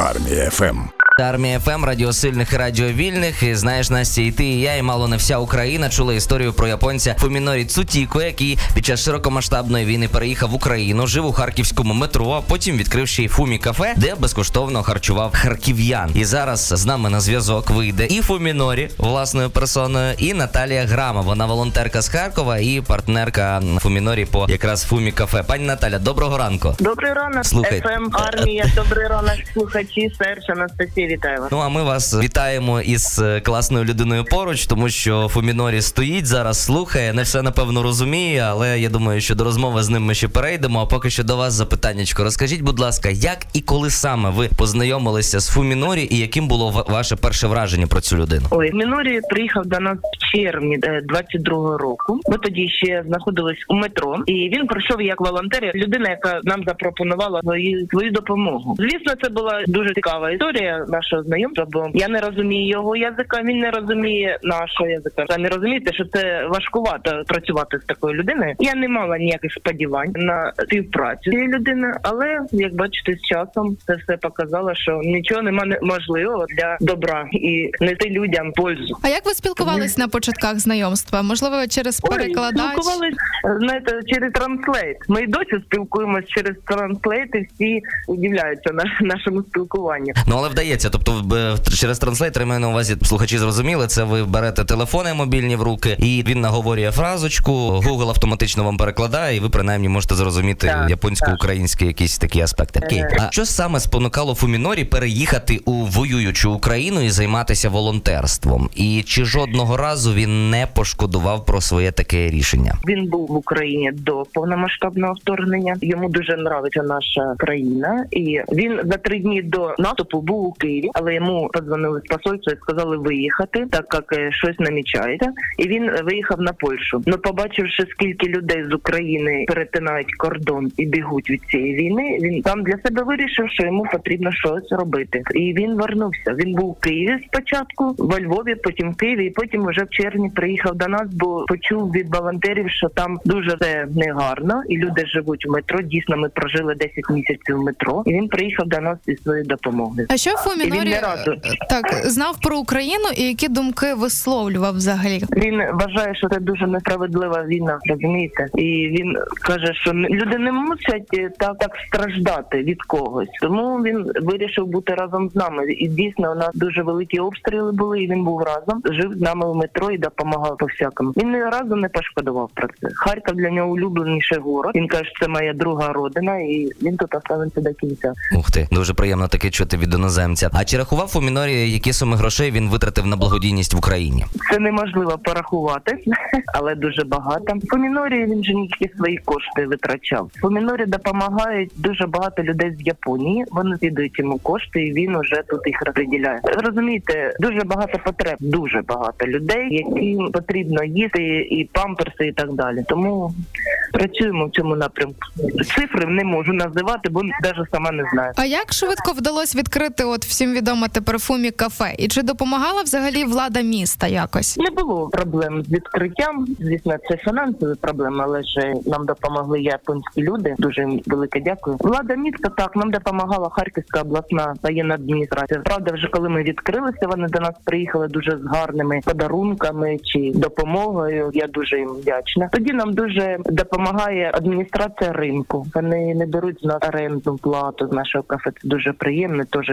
Армія ФМ. Армія ФМ, радіо сильних і радіо вільних. І знаєш, Настя, і ти, і я, і мало не вся Україна чула історію про японця Фумінорі Цучіко, який під час широкомасштабної війни переїхав в Україну, жив у харківському метро, а потім відкрив ще й фумі кафе, де безкоштовно харчував харків'ян. І зараз з нами на зв'язок вийде і Фумінорі власною персоною, і Наталія Грама. Вона волонтерка з Харкова і партнерка Фумінорі по якраз фумі кафе. Пані Наталя, доброго ранку. Добрий ранок, Слухай. ФМ Армія. Добрий ранок, слухачі, Серж, Анастасія, вітаю вас. Ну а ми вас вітаємо із е, класною людиною поруч, тому що Фумінорі стоїть зараз, слухає, не все напевно розуміє, але я думаю, що до розмови з ним ми ще перейдемо. А поки що до вас запитаннячко. Розкажіть, будь ласка, як і коли саме ви познайомилися з Фумінорі, і яким було ваше перше враження про цю людину? Ой, Фумінорі приїхав до нас в червні е, 22-го року. Ми тоді ще знаходились у метро, і він прийшов як волонтер, людина, яка нам запропонувала свою допомогу. Звісно, це була дуже цікава історія нашого знайомства, бо я не розумію його язика, він не розуміє нашого язика. Самі розумієте, що це важкувато працювати з такою людиною. Я не мала ніяких сподівань на співпрацю цієї людини, але як бачите, з часом це все показало, що нічого нема неможливого для добра і нести людям пользу. А як ви спілкувались на початках знайомства? Можливо, через Ой, перекладач? спілкувались знаєте, через translate. Ми й досі спілкуємось через translate, і всі удивляються на нашому спілкуванню. Ну але вдається, тобто в- через translator маю на увазі слухачі зрозуміли, це ви берете телефони мобільні в руки, і він наговорює фразочку, Google автоматично вам перекладає, і ви принаймні можете зрозуміти японсько-українські якісь такі аспекти. Окей. Е. А що саме спонукало Фумінорі переїхати у воюючу Україну і займатися волонтерством? І чи жодного разу він не пошкодував про своє таке рішення? Він був в Україні до повномасштабного вторгнення. Йому дуже нравиться наша країна, і він за три дні до наступу був у Києві, але йому подзвонили з посольства і сказали виїхати, так як е, щось намічається. І він виїхав на Польщу. Ну, побачивши, скільки людей з України перетинають кордон і бігуть від цієї війни, він там для себе вирішив, що йому потрібно щось робити. І він вернувся. Він був в Києві спочатку, во Львові, потім в Києві, і потім вже в червні приїхав до нас, бо почув від волонтерів, що там дуже все негарно, і люди живуть в метро. Дійсно, ми прожили 10 місяців в метро, і він приїхав до нас зі своєю допомогою. А що І не разу так знав про Україну і які думки висловлював взагалі? Він вважає, що це дуже несправедлива війна, розумієте? І він каже, що люди не мусять е, так так страждати від когось. Тому він вирішив бути разом з нами. І дійсно у нас дуже великі обстріли були. І він був разом, жив з нами в метро і допомагав по всякому. Він ні разу не пошкодував про це. Харків для нього улюбленіший город. Він каже, що це моя друга родина, і він тут оставиться до кінця. Ух ти, дуже приємно таке чути від іноземця. А чи рахував Фумінорі, які суми грошей він витратив на благодійність в Україні? Це неможливо порахувати, але дуже багато. В Помінорі він же ніякі свої кошти витрачав. В Помінорі допомагають дуже багато людей з Японії. Вони віддають йому кошти, і він уже тут їх розподіляє. Розумієте, дуже багато потреб, дуже багато людей, яким потрібно їсти і памперси, і так далі. Тому працюємо в цьому напрямку. Цифри не можу називати, бо навіть сама не знаю. А як швидко вдалося відкрити от всім відоме тепер фумі кафе? І чи допомагала взагалі влада міста якось? Не було проблем з відкриттям. Звісно, це фінансові проблеми, але ж нам допомогли японські люди. Дуже велике дякую. Влада міста так нам допомагала Харківська обласна воєнна адміністрація. Правда, вже коли ми відкрилися, вони до нас приїхали дуже з гарними подарунками чи допомогою. Я дуже їм вдячна. Тоді нам дуже допомагає адміністрація ринку. Вони не беруть з нас плату з нашого кафе. Це дуже приємно. Теж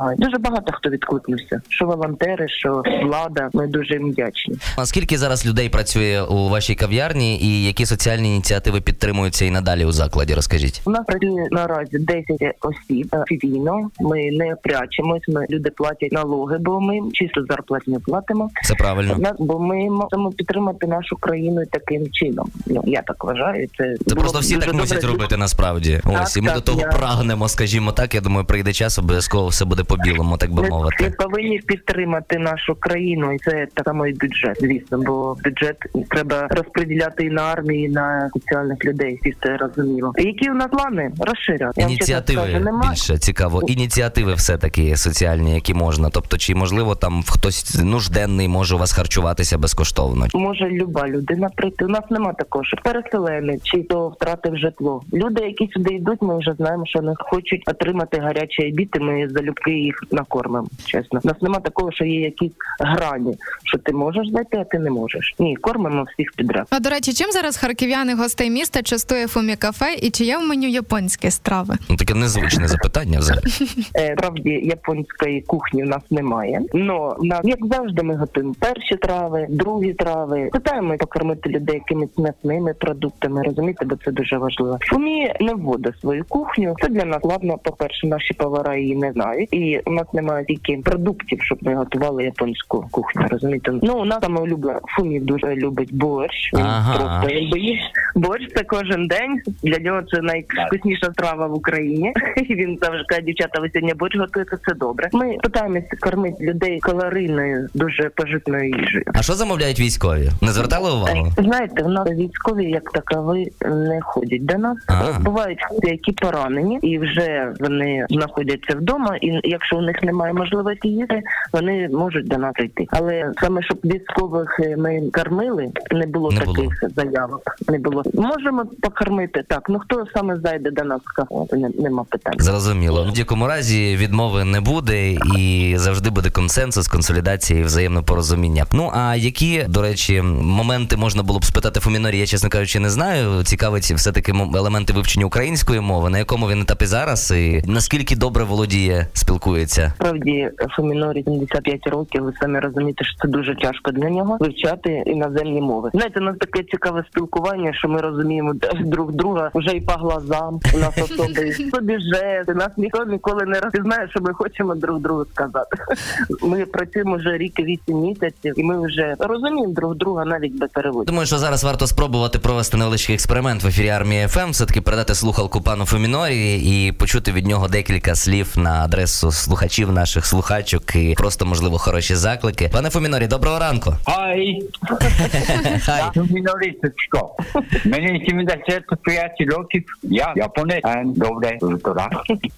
допомагають. Дуже багато хто відкликнувся. Що волонтери, що влада. Ми дуже їм вдячні. А скільки зараз людей працює у вашій кав'ярні, і які соціальні ініціативи підтримуються і надалі у закладі? Розкажіть. У нас працює наразі 10 осіб офіційно. Ми не прячемось. Ми люди платять налоги, бо ми чисто зарплатню платимо. Це правильно. Однак, бо ми можемо підтримати нашу країну таким чином. Ну я так вважаю. Це Це просто всі так мусять робити насправді. Так, Ось і ми так, до того я- прагнемо, скажімо так. Я думаю, прийде час, обов'язково все буде буде по білому, так би Ми, ми повинні підтримати нашу країну, і це так само і бюджет, звісно, бо бюджет треба розподіляти і на армію, і на соціальних людей. Всі це розуміло. Які у нас плани чесно Ініціативи скажу, нема. більше цікаво. Ініціативи все таки соціальні, які можна. Тобто, чи можливо там хтось нужденний може у вас харчуватися безкоштовно? Може люба людина прийти. У нас нема такого, що переселенець чи то втратив житло. Люди, які сюди йдуть, ми вже знаємо, що вони хочуть отримати гарячі обід, і ми залюбки їх накормимо. Чесно, у нас нема такого, що є якісь грані, що ти можеш зайти, а ти не можеш. Ні, кормимо всіх підряд. А до речі, чим зараз харків'яни гостей міста частує Фумі кафе і чи є в меню японські страви? Ну таке незвичне запитання. Взагалі Е, Справді японської кухні в нас немає. Но на як завжди ми готуємо перші трави, другі трави. Питаємо покормити людей якимись м'ясними продуктами, розумієте, бо це дуже важливо. Фумі не вводить свою кухню. Це для нас ладно. По перше, наші повара її не знають, і у нас немає тільки продуктів, щоб ми готували японську кухню. Розумієте? Ну у нас саме улюблена фумі дуже любить борщ. Він Ага. просто він боїть. Борщ це кожен день. Для нього це найвкусніша страва в Україні. І він завжди каже, дівчата, ви сьогодні борщ готуєте, це добре. Ми питаємося кормити людей калорійною, дуже пожитною їжею. А що замовляють військові? Не звертали увагу? Е, Знаєте, в нас військові як такові не ходять до нас. Ага. Бувають які поранені, і вже вони знаходяться вдома. І якщо у них немає можливості їсти, вони можуть до нас прийти. Але саме щоб військових е, ми кормили, не було Не таких було. заявок. Не було. Можемо покормити так. Ну хто саме зайде до нас Нема питань. Зрозуміло. В будь-якому разі відмови не буде і завжди буде консенсус, консолідація і взаємне порозуміння. Ну а які, до речі, моменти можна було б спитати Фумінорі, я чесно кажучи, не знаю. Цікавить все таки елементи вивчення української мови, на якому він етапі зараз, і наскільки добре володіє, спілкується. Справді Фомінорі 75 років. Ви самі розумієте, що це дуже тяжко для нього вивчати іноземні мови. Знаєте, у нас таке цікаве спілкування, що ми розуміємо друг друга вже і по глазам. У нас особи собі жести. Нас ніхто ніколи не розпізнає, що ми хочемо друг другу сказати. Ми працюємо вже рік і вісім місяців, і ми вже розуміємо друг друга навіть без переводу. Думаю, що зараз варто спробувати провести невеличкий експеримент в ефірі армії ФМ, все таки передати слухалку пану Фомінорі і почути від нього декілька слів на адресу слухачів наших слухачок і просто можливо хороші заклики. Пане Фомінорі, доброго ранку. Хай, Хай. я Мінорисочко. Мені 75 років, я японець. Е, Добре.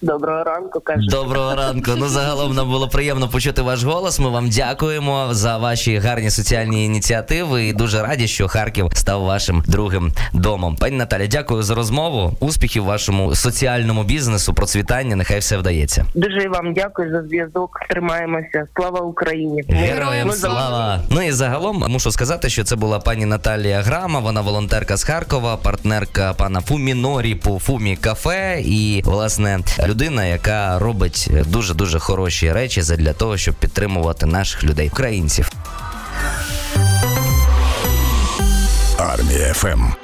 Доброго ранку, каже. Доброго ранку. Ну загалом нам було приємно почути ваш голос. Ми вам дякуємо за ваші гарні соціальні ініціативи і дуже раді, що Харків став вашим другим домом. Пані Наталя, дякую за розмову. Успіхів вашому соціальному бізнесу, процвітання. Нехай все вдається. Дуже вам дякую за зв'язок. Тримаємося. Слава Україні! Героям Ми за- слава! Ну і загалом мушу сказати, що це була пані Наталія Грама. Вона волонтерка з Харкова, партнерка пана Фумінорі по Фумі кафе. І власне людина, яка робить дуже дуже хороші речі для того, щоб підтримувати наших людей, українців. Армія ФМ.